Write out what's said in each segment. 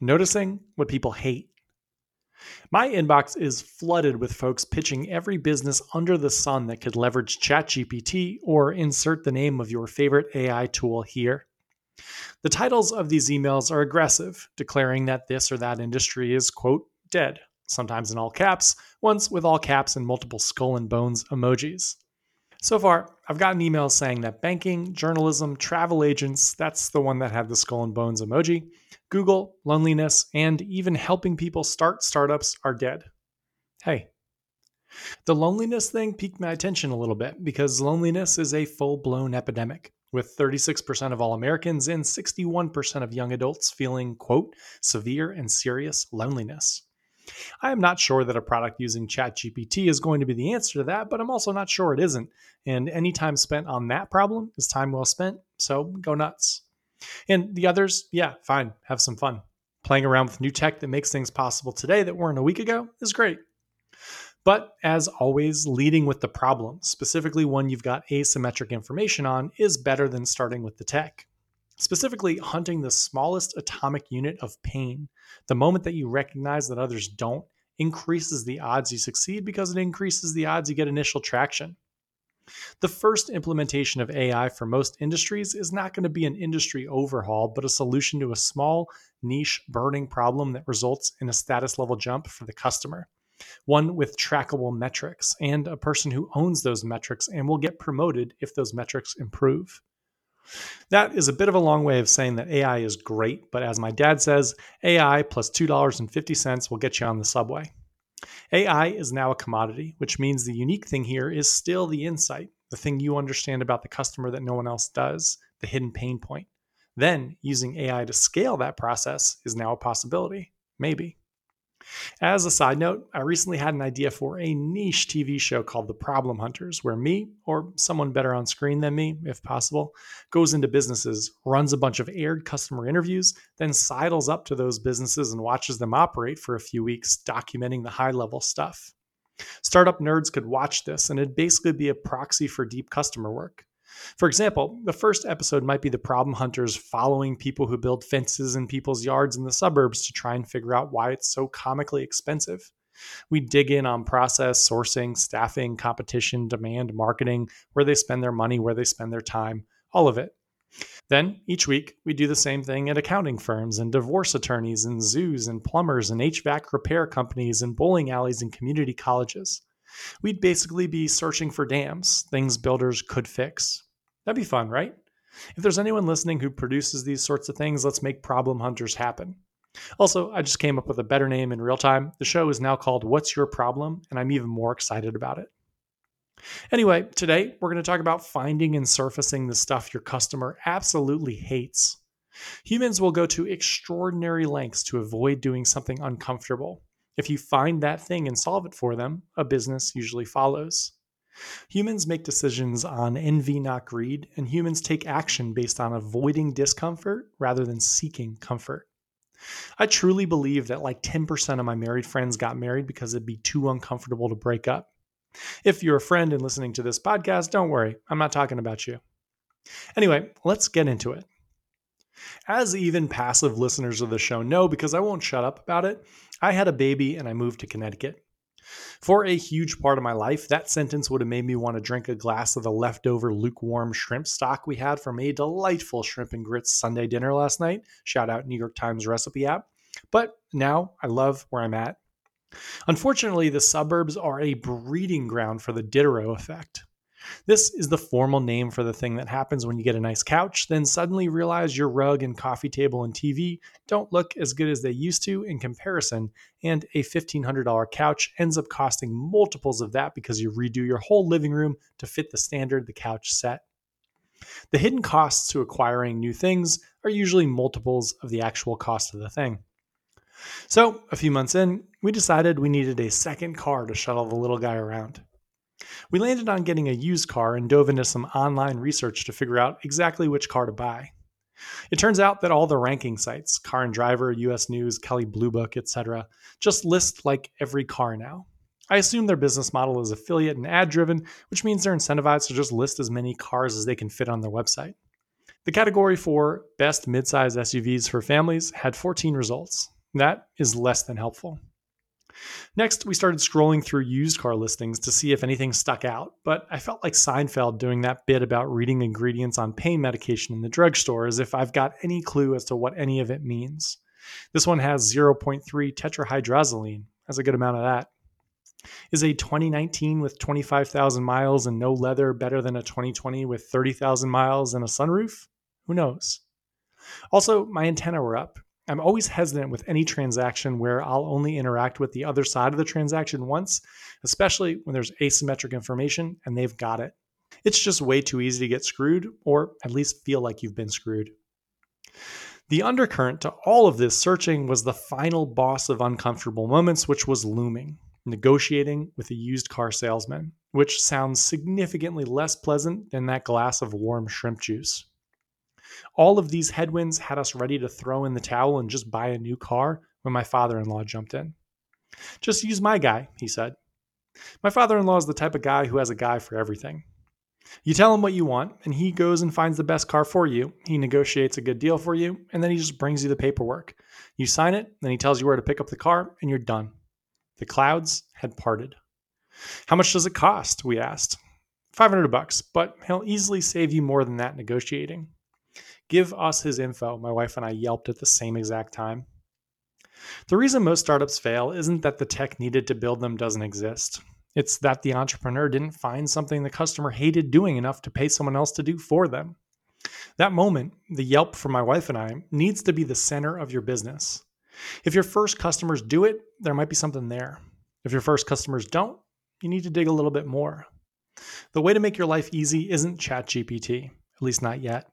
noticing what people hate. My inbox is flooded with folks pitching every business under the sun that could leverage ChatGPT or insert the name of your favorite AI tool here. The titles of these emails are aggressive, declaring that this or that industry is, quote, dead, sometimes in all caps, once with all caps and multiple skull and bones emojis. So far, I've gotten emails saying that banking, journalism, travel agents, that's the one that had the skull and bones emoji, Google, loneliness, and even helping people start startups are dead. Hey, the loneliness thing piqued my attention a little bit because loneliness is a full blown epidemic, with 36% of all Americans and 61% of young adults feeling, quote, severe and serious loneliness. I am not sure that a product using ChatGPT is going to be the answer to that, but I'm also not sure it isn't. And any time spent on that problem is time well spent, so go nuts. And the others, yeah, fine, have some fun. Playing around with new tech that makes things possible today that weren't a week ago is great. But as always, leading with the problem, specifically one you've got asymmetric information on, is better than starting with the tech. Specifically, hunting the smallest atomic unit of pain, the moment that you recognize that others don't, increases the odds you succeed because it increases the odds you get initial traction. The first implementation of AI for most industries is not going to be an industry overhaul, but a solution to a small, niche, burning problem that results in a status level jump for the customer. One with trackable metrics and a person who owns those metrics and will get promoted if those metrics improve. That is a bit of a long way of saying that AI is great, but as my dad says, AI plus $2.50 will get you on the subway. AI is now a commodity, which means the unique thing here is still the insight, the thing you understand about the customer that no one else does, the hidden pain point. Then using AI to scale that process is now a possibility. Maybe. As a side note, I recently had an idea for a niche TV show called The Problem Hunters, where me, or someone better on screen than me, if possible, goes into businesses, runs a bunch of aired customer interviews, then sidles up to those businesses and watches them operate for a few weeks, documenting the high level stuff. Startup nerds could watch this, and it'd basically be a proxy for deep customer work. For example, the first episode might be the problem hunters following people who build fences in people's yards in the suburbs to try and figure out why it's so comically expensive. We dig in on process, sourcing, staffing, competition, demand, marketing, where they spend their money, where they spend their time, all of it. Then each week, we do the same thing at accounting firms and divorce attorneys and zoos and plumbers and HVAC repair companies and bowling alleys and community colleges. We'd basically be searching for dams, things builders could fix. That'd be fun, right? If there's anyone listening who produces these sorts of things, let's make problem hunters happen. Also, I just came up with a better name in real time. The show is now called What's Your Problem? And I'm even more excited about it. Anyway, today we're going to talk about finding and surfacing the stuff your customer absolutely hates. Humans will go to extraordinary lengths to avoid doing something uncomfortable. If you find that thing and solve it for them, a business usually follows. Humans make decisions on envy, not greed, and humans take action based on avoiding discomfort rather than seeking comfort. I truly believe that like 10% of my married friends got married because it'd be too uncomfortable to break up. If you're a friend and listening to this podcast, don't worry, I'm not talking about you. Anyway, let's get into it. As even passive listeners of the show know, because I won't shut up about it, I had a baby and I moved to Connecticut. For a huge part of my life, that sentence would have made me want to drink a glass of the leftover lukewarm shrimp stock we had from a delightful shrimp and grits Sunday dinner last night. Shout out New York Times recipe app. But now I love where I'm at. Unfortunately, the suburbs are a breeding ground for the Diderot effect. This is the formal name for the thing that happens when you get a nice couch, then suddenly realize your rug and coffee table and TV don't look as good as they used to in comparison, and a $1,500 couch ends up costing multiples of that because you redo your whole living room to fit the standard the couch set. The hidden costs to acquiring new things are usually multiples of the actual cost of the thing. So, a few months in, we decided we needed a second car to shuttle the little guy around. We landed on getting a used car and dove into some online research to figure out exactly which car to buy. It turns out that all the ranking sites, Car and Driver, US News, Kelley Blue Book, etc., just list like every car now. I assume their business model is affiliate and ad driven, which means they're incentivized to just list as many cars as they can fit on their website. The category for best midsize SUVs for families had 14 results. That is less than helpful. Next, we started scrolling through used car listings to see if anything stuck out, but I felt like Seinfeld doing that bit about reading ingredients on pain medication in the drugstore as if I've got any clue as to what any of it means. This one has 0.3 tetrahydrozoline. That's a good amount of that. Is a 2019 with 25,000 miles and no leather better than a 2020 with 30,000 miles and a sunroof? Who knows? Also, my antenna were up. I'm always hesitant with any transaction where I'll only interact with the other side of the transaction once, especially when there's asymmetric information and they've got it. It's just way too easy to get screwed, or at least feel like you've been screwed. The undercurrent to all of this searching was the final boss of uncomfortable moments, which was looming negotiating with a used car salesman, which sounds significantly less pleasant than that glass of warm shrimp juice. All of these headwinds had us ready to throw in the towel and just buy a new car when my father in law jumped in. Just use my guy, he said. My father in law is the type of guy who has a guy for everything. You tell him what you want, and he goes and finds the best car for you. He negotiates a good deal for you, and then he just brings you the paperwork. You sign it, then he tells you where to pick up the car, and you're done. The clouds had parted. How much does it cost? We asked. 500 bucks, but he'll easily save you more than that negotiating. Give us his info, my wife and I yelped at the same exact time. The reason most startups fail isn't that the tech needed to build them doesn't exist. It's that the entrepreneur didn't find something the customer hated doing enough to pay someone else to do for them. That moment, the yelp from my wife and I, needs to be the center of your business. If your first customers do it, there might be something there. If your first customers don't, you need to dig a little bit more. The way to make your life easy isn't ChatGPT, at least not yet.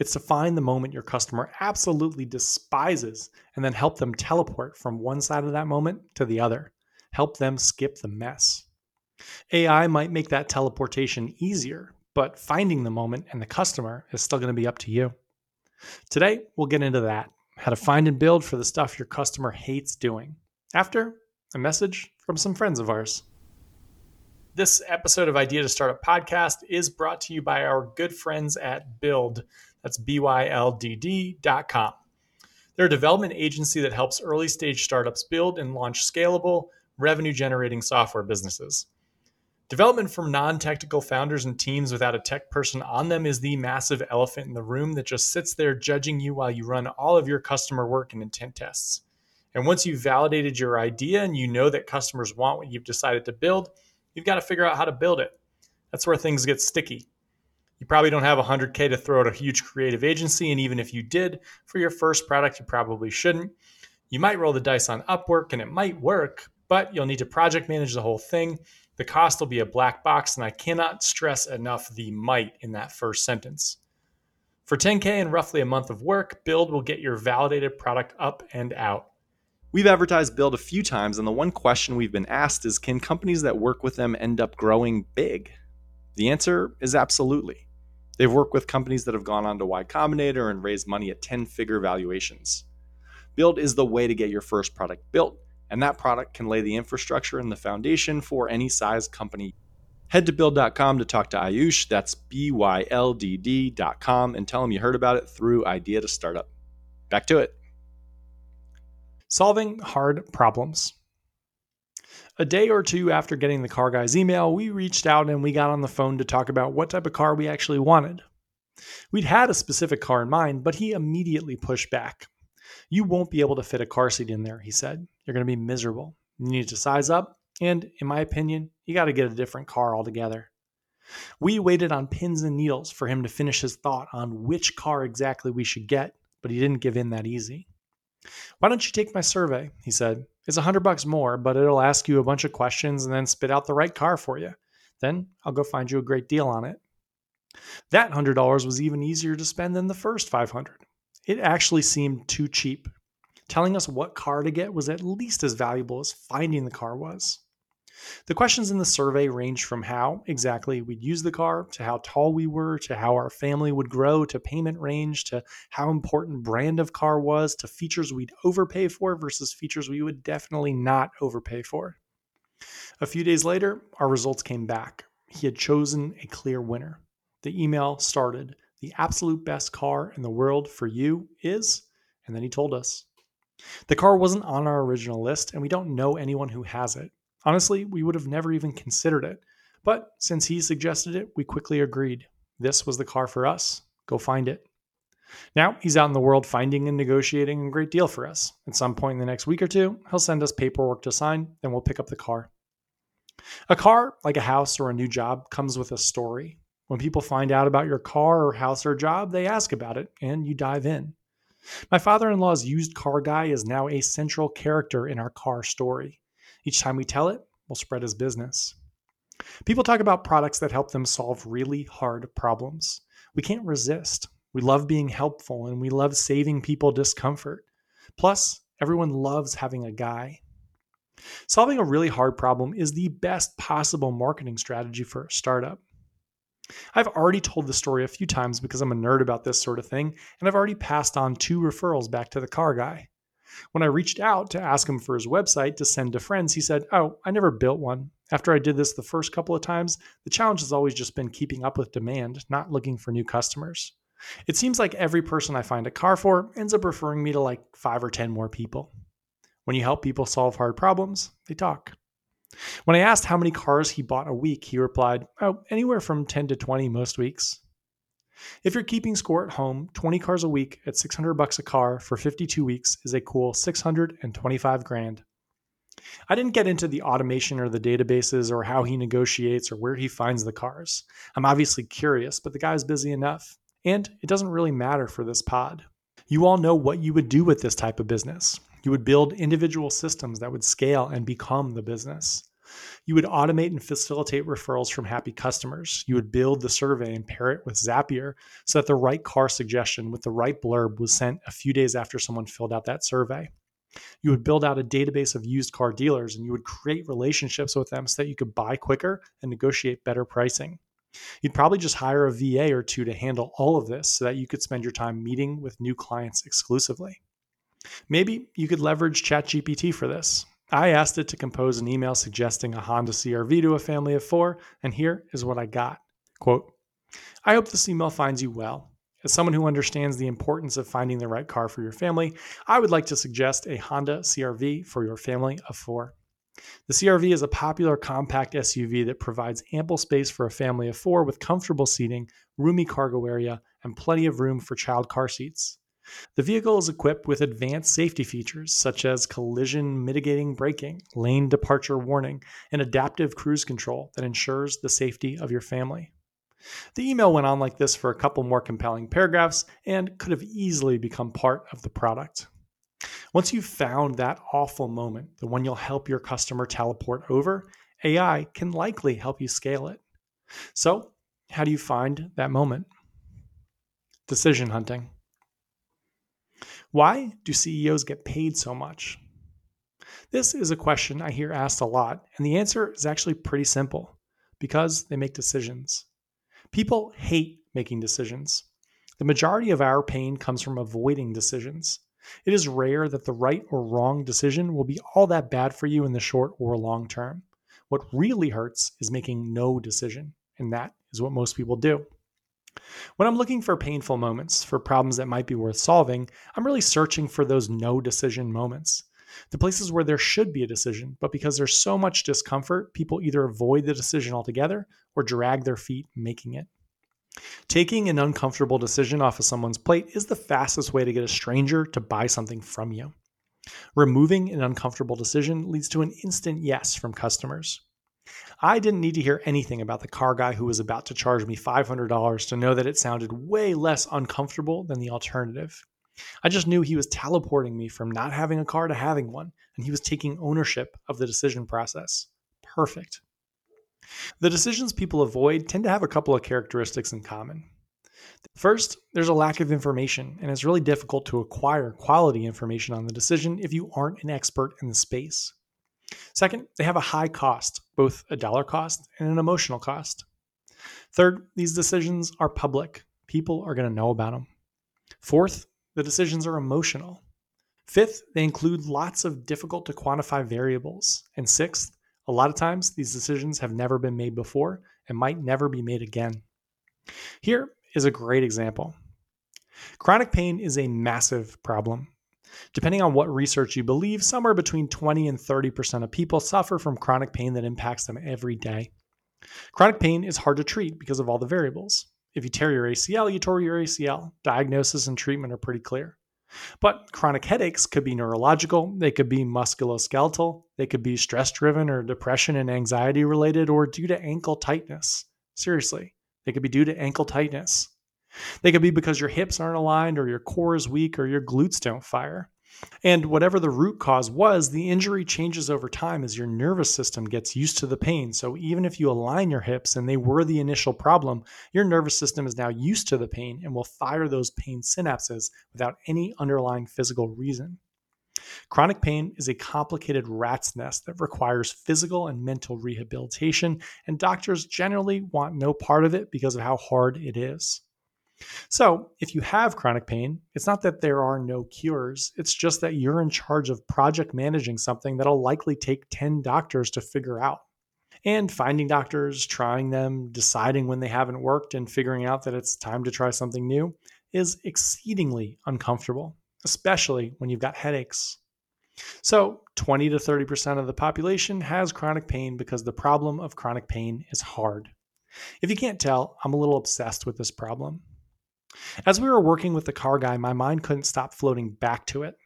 It's to find the moment your customer absolutely despises and then help them teleport from one side of that moment to the other. Help them skip the mess. AI might make that teleportation easier, but finding the moment and the customer is still going to be up to you. Today, we'll get into that how to find and build for the stuff your customer hates doing. After a message from some friends of ours. This episode of Idea to Startup Podcast is brought to you by our good friends at Byldd. That's byldd.com. They're a development agency that helps early stage startups build and launch scalable, revenue generating software businesses. Development from non technical founders and teams without a tech person on them is the massive elephant in the room that just sits there judging you while you run all of your customer work and intent tests. And once you've validated your idea and you know that customers want what you've decided to build, you've got to figure out how to build it. That's where things get sticky. You probably don't have 100K to throw at a huge creative agency. And even if you did for your first product, you probably shouldn't. You might roll the dice on Upwork and it might work, but you'll need to project manage the whole thing. The cost will be a black box, and I cannot stress enough the might in that first sentence. For 10K and roughly a month of work, Byldd will get your validated product up and out. We've advertised Byldd a few times, and the one question we've been asked is can companies that work with them end up growing big? The answer is absolutely. They've worked with companies that have gone on to Y Combinator and raised money at 10 figure valuations. Byldd is the way to get your first product built, and that product can lay the infrastructure and the foundation for any size company. Head to byldd.com to talk to Ayush, that's B Y L D D.com, and tell him you heard about it through Idea to Startup. Back to it. Solving hard problems. A day or two after getting the car guy's email, we reached out and we got on the phone to talk about what type of car we actually wanted. We'd had a specific car in mind, but he immediately pushed back. You won't be able to fit a car seat in there, he said. You're going to be miserable. You need to size up, and in my opinion, you got to get a different car altogether. We waited on pins and needles for him to finish his thought on which car exactly we should get, but he didn't give in that easy. Why don't you take my survey? He said. It's a hundred bucks more, but it'll ask you a bunch of questions and then spit out the right car for you. Then I'll go find you a great deal on it. That hundred dollars was even easier to spend than the first five hundred. It actually seemed too cheap. Telling us what car to get was at least as valuable as finding the car was. The questions in the survey ranged from how exactly we'd use the car, to how tall we were, to how our family would grow, to payment range, to how important brand of car was, to features we'd overpay for versus features we would definitely not overpay for. A few days later, our results came back. He had chosen a clear winner. The email started The absolute best car in the world for you is, and then he told us. The car wasn't on our original list, and we don't know anyone who has it. Honestly, we would have never even considered it. But since he suggested it, we quickly agreed. This was the car for us. Go find it. Now he's out in the world finding and negotiating a great deal for us. At some point in the next week or two, he'll send us paperwork to sign, then we'll pick up the car. A car, like a house or a new job, comes with a story. When people find out about your car or house or job, they ask about it, and you dive in. My father in law's used car guy is now a central character in our car story. Each time we tell it, we'll spread his business. People talk about products that help them solve really hard problems. We can't resist. We love being helpful and we love saving people discomfort. Plus, everyone loves having a guy. Solving a really hard problem is the best possible marketing strategy for a startup. I've already told the story a few times because I'm a nerd about this sort of thing, and I've already passed on two referrals back to the car guy. When I reached out to ask him for his website to send to friends, he said, Oh, I never built one. After I did this the first couple of times, the challenge has always just been keeping up with demand, not looking for new customers. It seems like every person I find a car for ends up referring me to like five or 10 more people. When you help people solve hard problems, they talk. When I asked how many cars he bought a week, he replied, Oh, anywhere from 10 to 20 most weeks. If you're keeping score at home, 20 cars a week at 600 bucks a car for 52 weeks is a cool 625 grand. I didn't get into the automation or the databases or how he negotiates or where he finds the cars. I'm obviously curious, but the guy's busy enough. And it doesn't really matter for this pod. You all know what you would do with this type of business. You would build individual systems that would scale and become the business. You would automate and facilitate referrals from happy customers. You would build the survey and pair it with Zapier so that the right car suggestion with the right blurb was sent a few days after someone filled out that survey. You would build out a database of used car dealers and you would create relationships with them so that you could buy quicker and negotiate better pricing. You'd probably just hire a VA or two to handle all of this so that you could spend your time meeting with new clients exclusively. Maybe you could leverage ChatGPT for this. I asked it to compose an email suggesting a Honda CRV to a family of four, and here is what I got. Quote, I hope this email finds you well. As someone who understands the importance of finding the right car for your family, I would like to suggest a Honda CRV for your family of four. The CRV is a popular compact SUV that provides ample space for a family of four with comfortable seating, roomy cargo area, and plenty of room for child car seats. The vehicle is equipped with advanced safety features such as collision mitigating braking, lane departure warning, and adaptive cruise control that ensures the safety of your family. The email went on like this for a couple more compelling paragraphs and could have easily become part of the product. Once you've found that awful moment, the one you'll help your customer teleport over, AI can likely help you scale it. So, how do you find that moment? Decision hunting. Why do CEOs get paid so much? This is a question I hear asked a lot, and the answer is actually pretty simple because they make decisions. People hate making decisions. The majority of our pain comes from avoiding decisions. It is rare that the right or wrong decision will be all that bad for you in the short or long term. What really hurts is making no decision, and that is what most people do. When I'm looking for painful moments, for problems that might be worth solving, I'm really searching for those no decision moments. The places where there should be a decision, but because there's so much discomfort, people either avoid the decision altogether or drag their feet making it. Taking an uncomfortable decision off of someone's plate is the fastest way to get a stranger to buy something from you. Removing an uncomfortable decision leads to an instant yes from customers. I didn't need to hear anything about the car guy who was about to charge me $500 to know that it sounded way less uncomfortable than the alternative. I just knew he was teleporting me from not having a car to having one, and he was taking ownership of the decision process. Perfect. The decisions people avoid tend to have a couple of characteristics in common. First, there's a lack of information, and it's really difficult to acquire quality information on the decision if you aren't an expert in the space. Second, they have a high cost, both a dollar cost and an emotional cost. Third, these decisions are public. People are going to know about them. Fourth, the decisions are emotional. Fifth, they include lots of difficult to quantify variables. And sixth, a lot of times these decisions have never been made before and might never be made again. Here is a great example. Chronic pain is a massive problem. Depending on what research you believe, somewhere between 20 and 30% of people suffer from chronic pain that impacts them every day. Chronic pain is hard to treat because of all the variables. If you tear your ACL, you tore your ACL. Diagnosis and treatment are pretty clear. But chronic headaches could be neurological, they could be musculoskeletal, they could be stress driven or depression and anxiety related, or due to ankle tightness. Seriously, they could be due to ankle tightness. They could be because your hips aren't aligned, or your core is weak, or your glutes don't fire. And whatever the root cause was, the injury changes over time as your nervous system gets used to the pain. So even if you align your hips and they were the initial problem, your nervous system is now used to the pain and will fire those pain synapses without any underlying physical reason. Chronic pain is a complicated rat's nest that requires physical and mental rehabilitation, and doctors generally want no part of it because of how hard it is. So, if you have chronic pain, it's not that there are no cures, it's just that you're in charge of project managing something that'll likely take 10 doctors to figure out. And finding doctors, trying them, deciding when they haven't worked, and figuring out that it's time to try something new is exceedingly uncomfortable, especially when you've got headaches. So, 20 to 30% of the population has chronic pain because the problem of chronic pain is hard. If you can't tell, I'm a little obsessed with this problem. As we were working with the car guy, my mind couldn't stop floating back to it.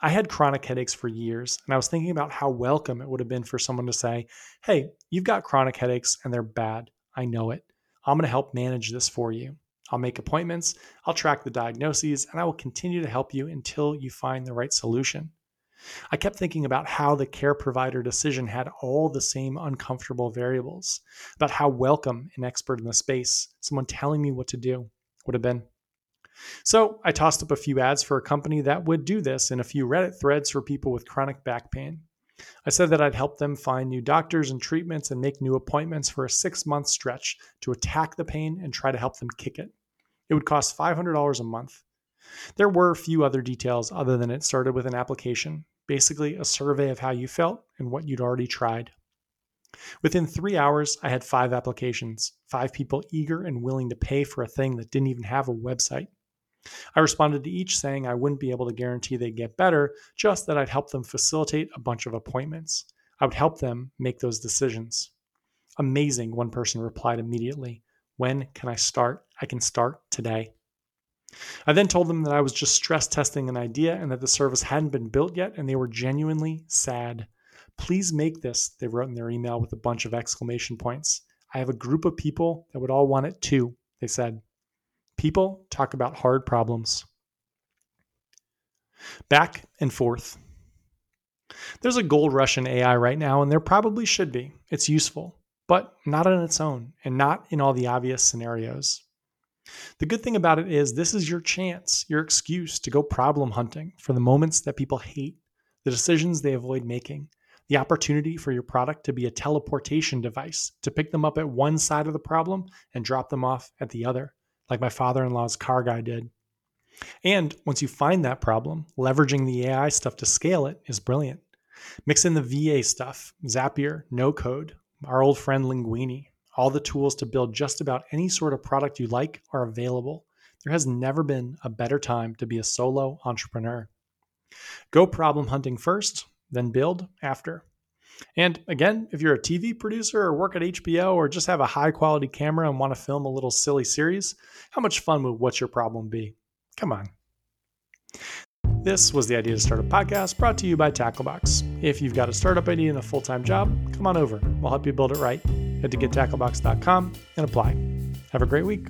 I had chronic headaches for years, and I was thinking about how welcome it would have been for someone to say, Hey, you've got chronic headaches and they're bad. I know it. I'm going to help manage this for you. I'll make appointments, I'll track the diagnoses, and I will continue to help you until you find the right solution. I kept thinking about how the care provider decision had all the same uncomfortable variables, about how welcome an expert in the space, someone telling me what to do, would have been. So I tossed up a few ads for a company that would do this and a few Reddit threads for people with chronic back pain. I said that I'd help them find new doctors and treatments and make new appointments for a six month stretch to attack the pain and try to help them kick it. It would cost $500 a month. There were a few other details other than it started with an application, basically a survey of how you felt and what you'd already tried. Within three hours, I had five applications, five people eager and willing to pay for a thing that didn't even have a website. I responded to each saying I wouldn't be able to guarantee they'd get better, just that I'd help them facilitate a bunch of appointments. I would help them make those decisions. Amazing, one person replied immediately. When can I start? I can start today. I then told them that I was just stress testing an idea and that the service hadn't been built yet, and they were genuinely sad. Please make this, they wrote in their email with a bunch of exclamation points. I have a group of people that would all want it too, they said. People talk about hard problems. Back and forth. There's a gold rush in AI right now, and there probably should be. It's useful, but not on its own, and not in all the obvious scenarios. The good thing about it is this is your chance, your excuse to go problem hunting for the moments that people hate, the decisions they avoid making, the opportunity for your product to be a teleportation device to pick them up at one side of the problem and drop them off at the other, like my father in law's car guy did. And once you find that problem, leveraging the AI stuff to scale it is brilliant. Mix in the VA stuff, Zapier, no code, our old friend Linguini. All the tools to build just about any sort of product you like are available. There has never been a better time to be a solo entrepreneur. Go problem hunting first, then build after. And again, if you're a TV producer or work at HBO or just have a high quality camera and want to film a little silly series, how much fun would What's Your Problem be? Come on. This was the Idea to Startup Podcast brought to you by Tacklebox. If you've got a startup idea and a full time job, come on over. We'll help you build it right. Head to gettacklebox.com and apply. Have a great week.